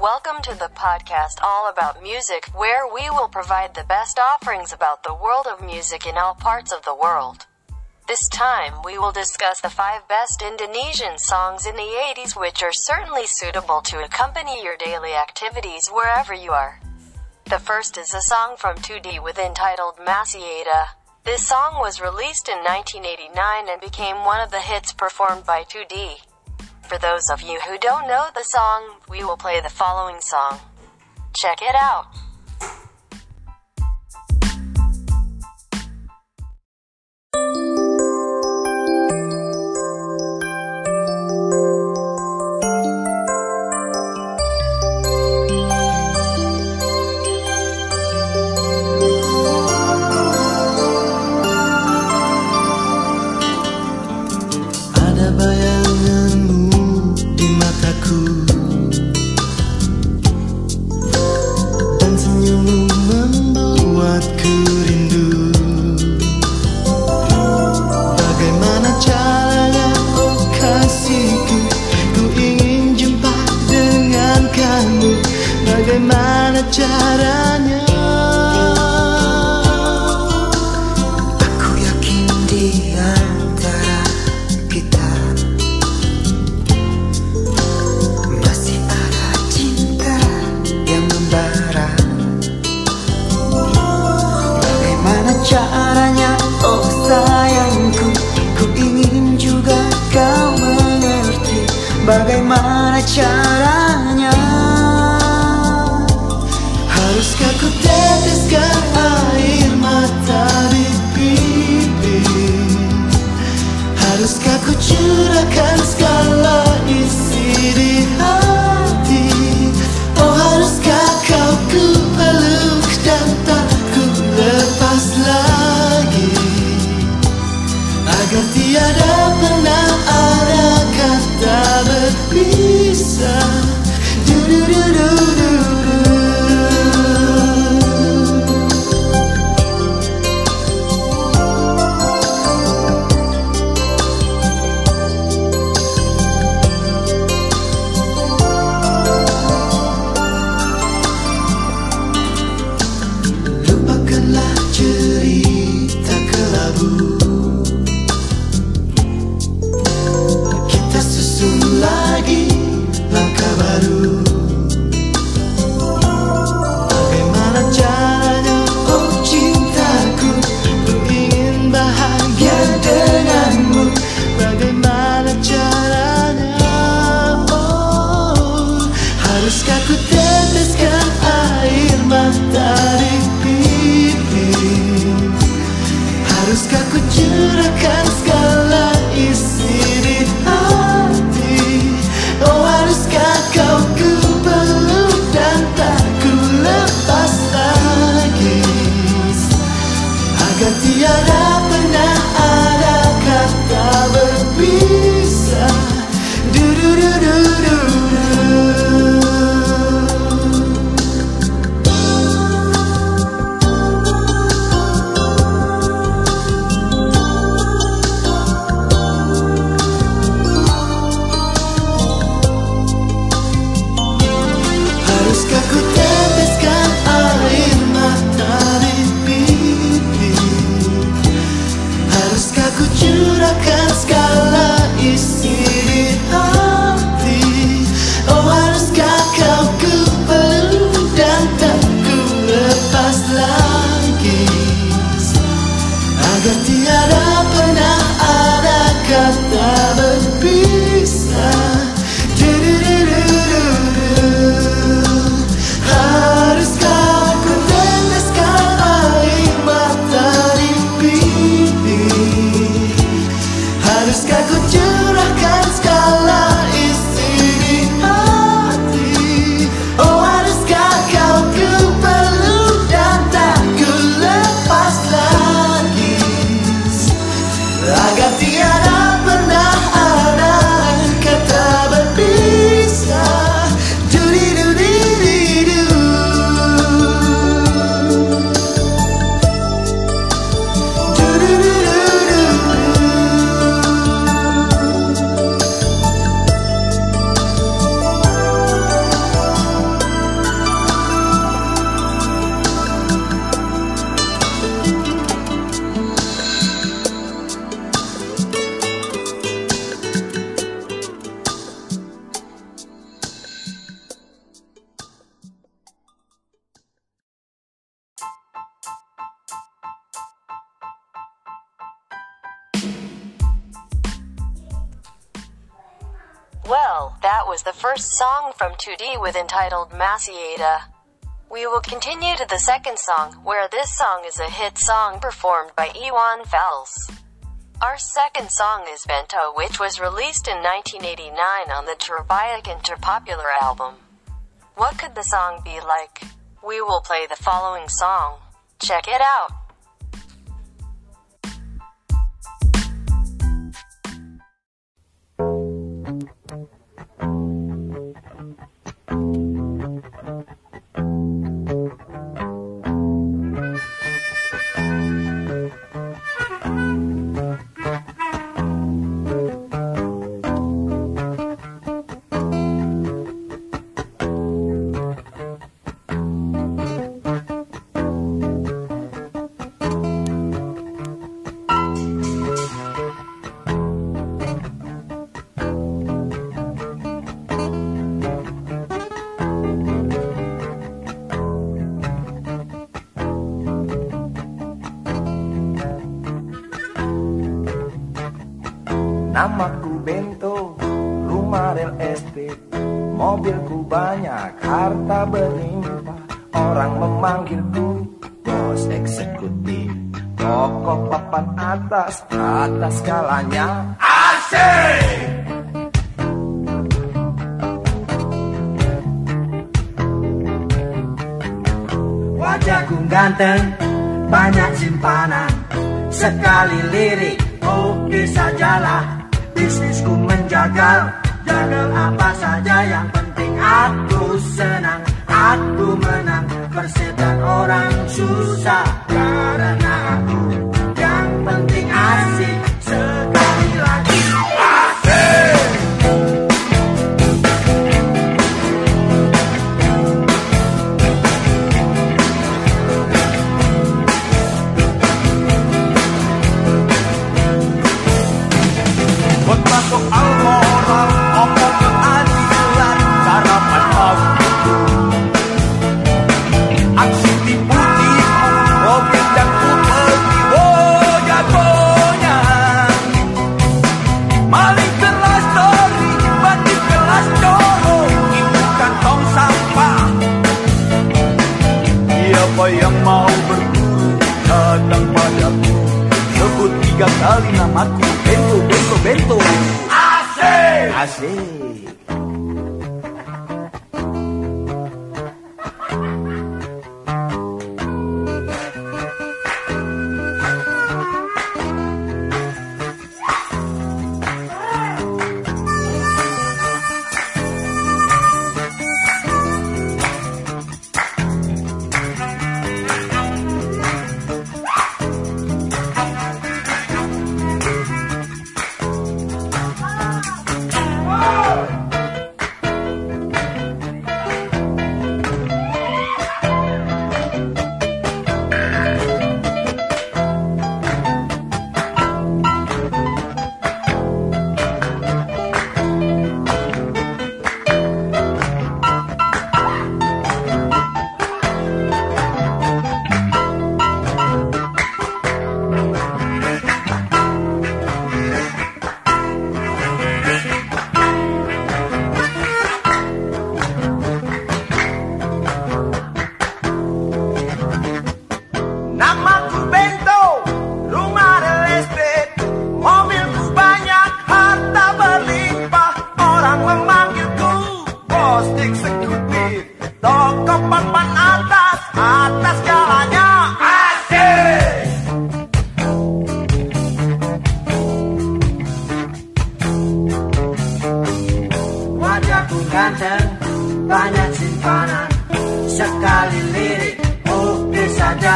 Welcome to the podcast all about music, where we will provide the best offerings about the world of music in all parts of the world. This time, we will discuss the five best Indonesian songs in the 80s, which are certainly suitable to accompany your daily activities wherever you are. The first is a song from 2D with entitled Masiada. This song was released in 1989 and became one of the hits performed by 2D. For those of you who don't know the song, we will play the following song. Check it out. Bagaimana caranya? Haruskah ku teteskan air mata di pipi Haruskah ku curahkan That was the first song from 2D with entitled Maciata. We will continue to the second song, where this song is a hit song performed by Ewan Fels. Our second song is Bento, which was released in 1989 on the Terbiak Interpopular album. What could the song be like? We will play the following song. Check it out. Skalanya Asik! Wajahku ganteng, banyak simpanan. Sekali lirik, oke sajalah Bisnisku menjagal, jagal apa saja Yang penting. Aku senang, aku menang. Persetan orang susah karena aku Yang penting. Asik, yang mau berburu, datang padaku. Sebut tiga kali namaku Bento, bento, bento. Asik. Asik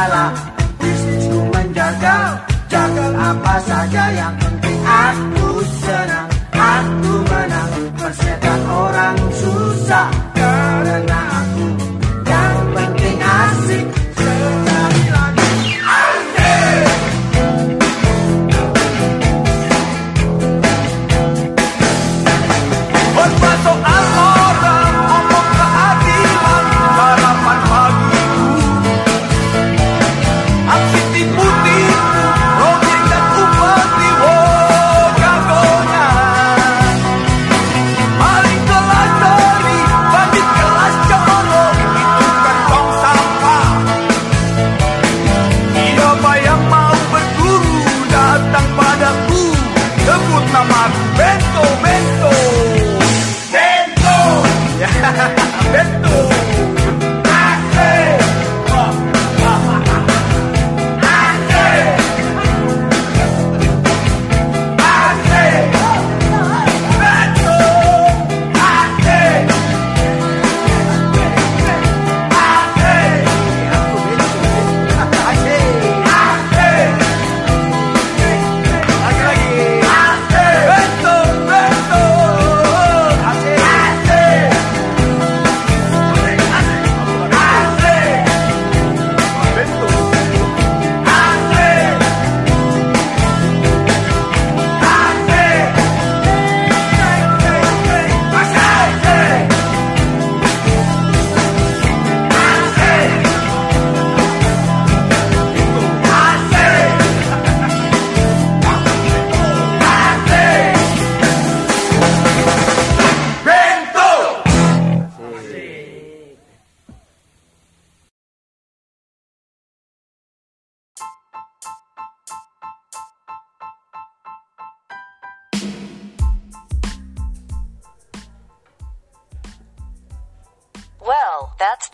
sajalah Bisnisku menjagal, jagal apa saja Yang penting aku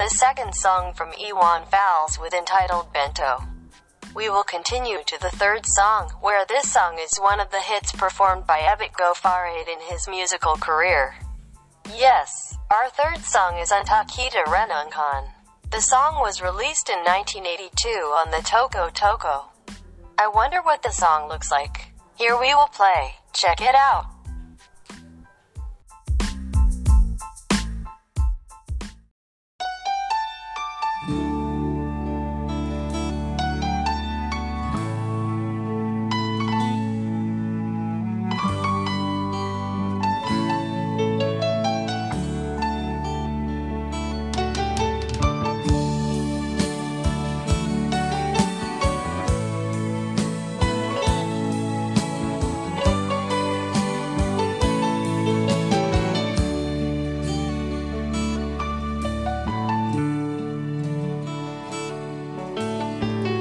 Second song from Ewan Fowles with entitled Bento. We will continue to the third song, where this song is one of the hits performed by Ebit Gofarid in his musical career. Yes, our third song is Antakita Renungkan. The song was released in 1982 on the Toko Toko. I wonder what the song looks like. Here we will play. Check it out.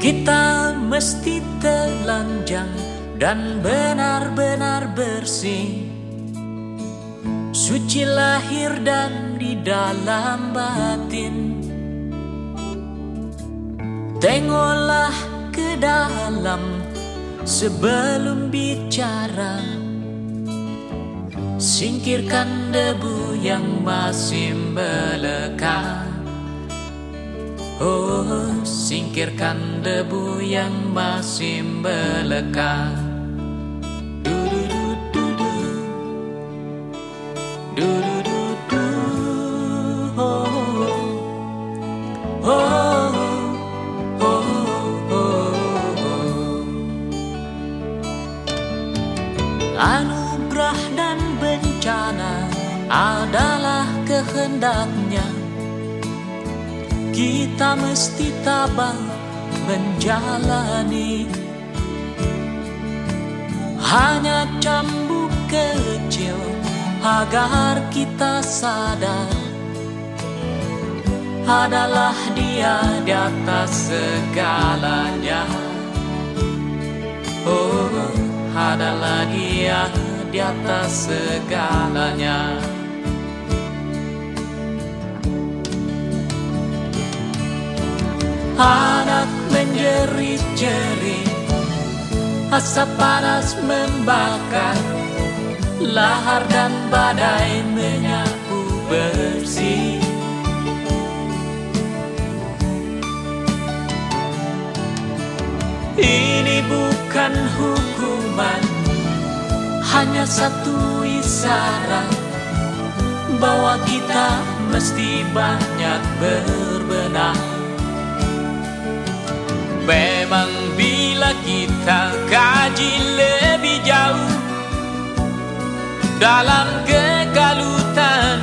Kita mesti telanjang dan benar-benar bersih. Suci lahir dan di dalam batin. Tengoklah ke dalam sebelum bicara. Singkirkan debu yang masih melekat Oh, singkirkan debu yang masih melekat. Kita sadar adalah dia di atas segalanya. Oh adalah dia di atas segalanya. Anak menjerit-jerit Asap panas membakar Lahar dan badai menyapu bersih. Ini bukan hukuman Hanya satu isyarat. Bahwa kita mesti banyak berbenah. Memang bila kita kaji lebih jauh Dalam kegalutan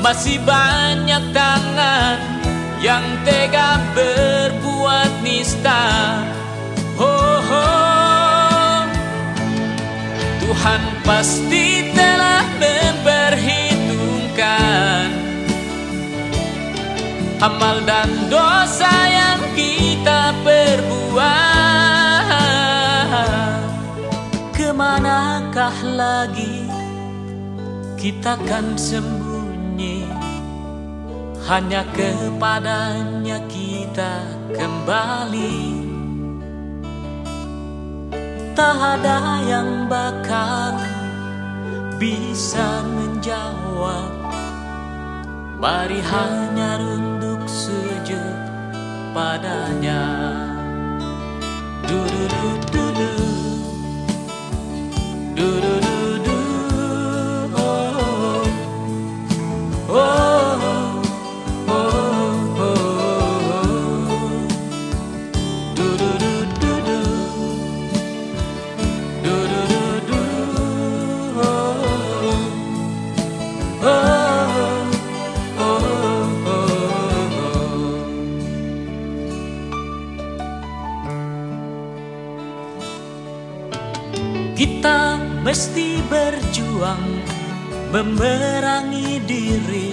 Masih banyak tangan Yang tega berbuat nista oh, oh. Tuhan pasti telah memperhitungkan Amal dan dosa yang Ke manakah lagi kita kan sembunyi. Hanya kepadanya kita kembali. Tak ada yang bakal bisa menjawab. Mari hanya runduk sujud padanya. Du-du-du-du-du Du-du-du-du berjuang memerangi diri.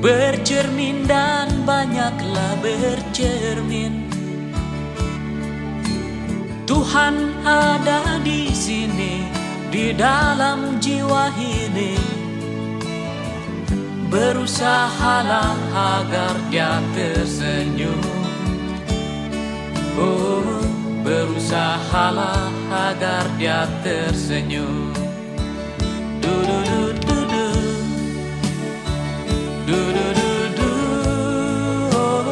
Bercermin dan banyaklah bercermin. Tuhan ada di sini di dalam jiwa ini. Berusahalah agar dia tersenyum. Oh, berusahalah agar dia tersenyum. Du du du du du. Du du du du. Oh. oh.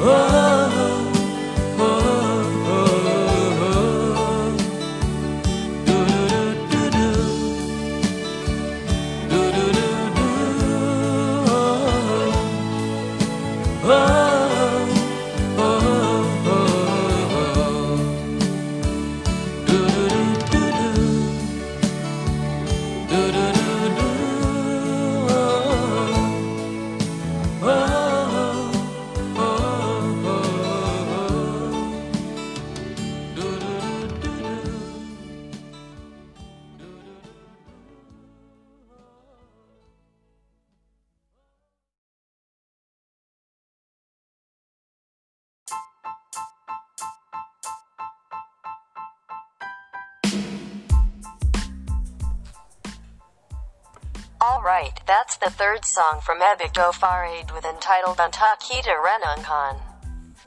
oh. oh, oh. Alright, that's the third song from Do Farid with entitled Antakita Renunkan.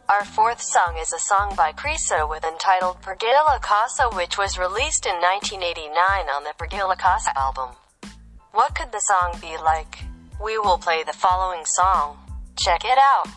Our fourth song is a song by Krisa with entitled Pergila Casa which was released in 1989 on the Pergila Casa album. What could the song be like? We will play the following song. Check it out.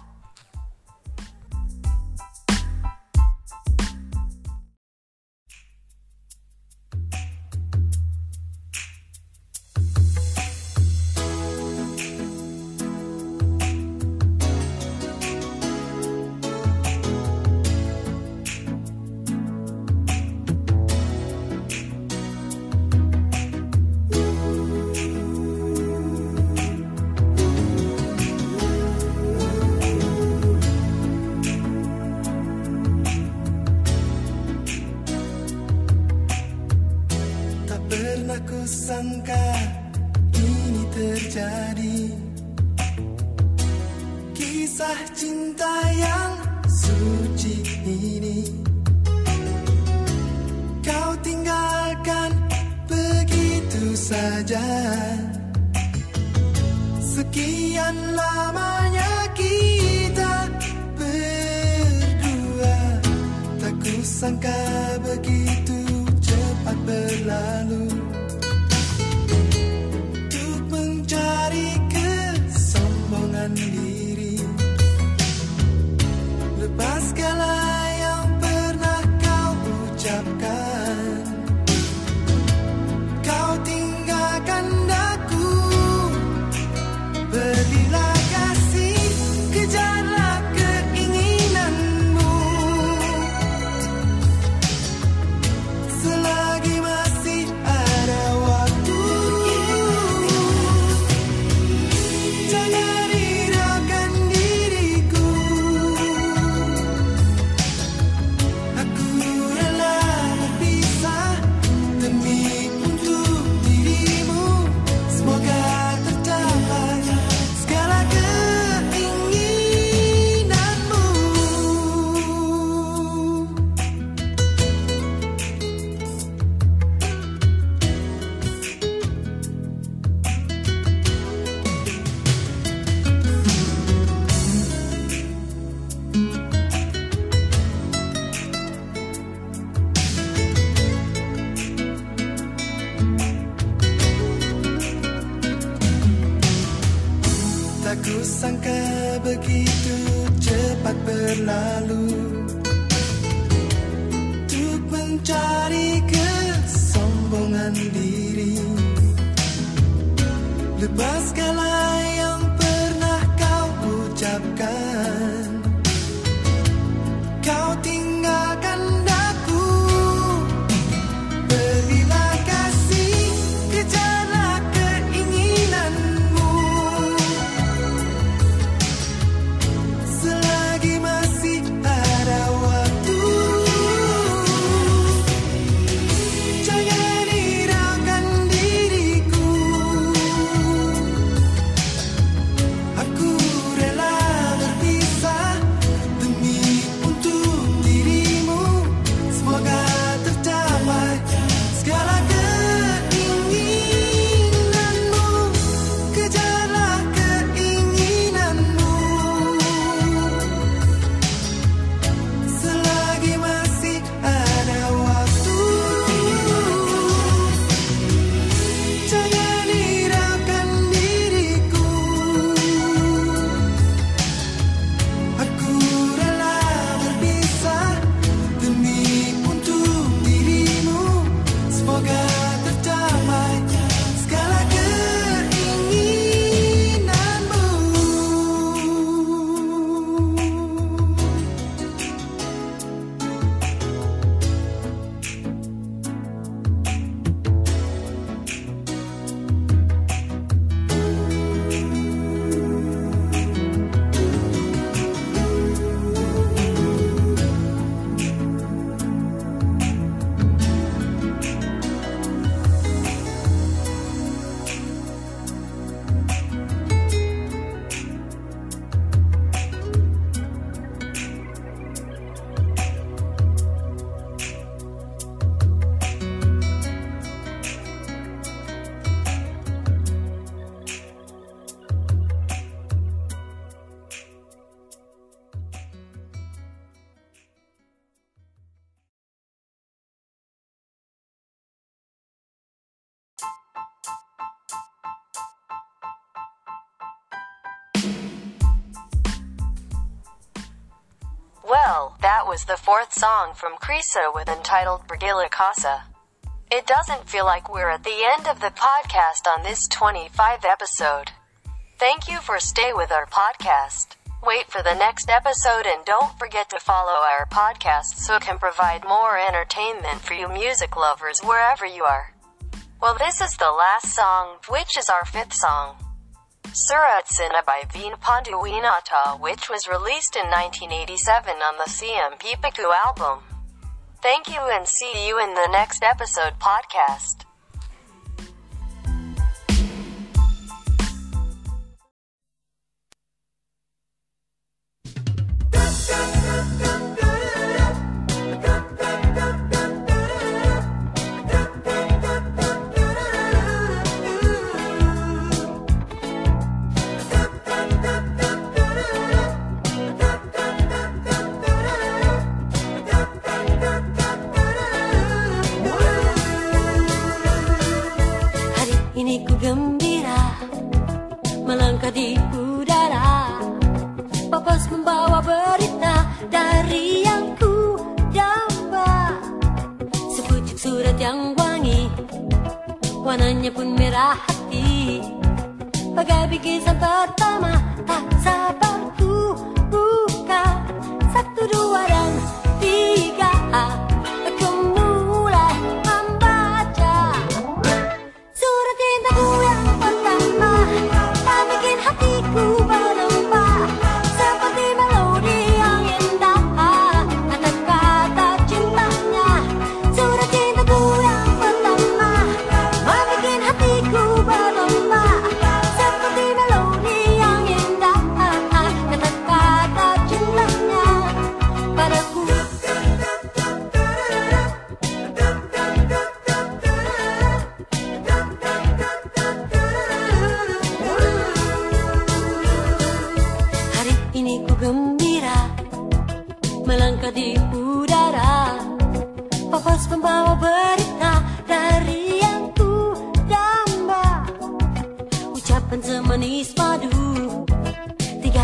Well, that was the fourth song from Krisa with entitled Brigila Casa. It doesn't feel like we're at the end of the podcast on this 25th episode. Thank you for stay with our podcast. Wait for the next episode and don't forget to follow our podcast so it can provide more entertainment for you music lovers wherever you are. Well, this is the last song, which is our fifth song. Surat Sina by Veen Panduwinata, which was released in 1987 on the CMP Piku album. Thank you and see you in the next episode podcast.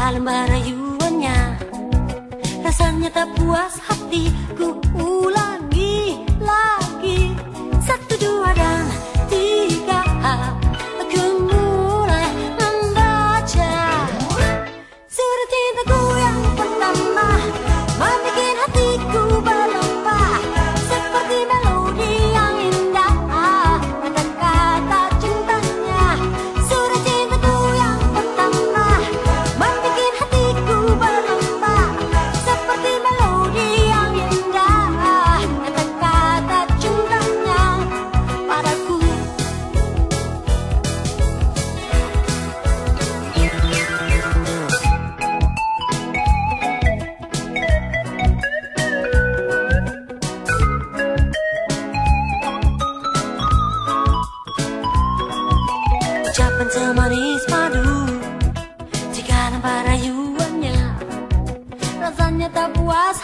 salam barayuannya Rasanya tak puas hati Ku ulangi lagi. Satu dua dan rasa manis madu Jika nampak rayuannya Rasanya tak puas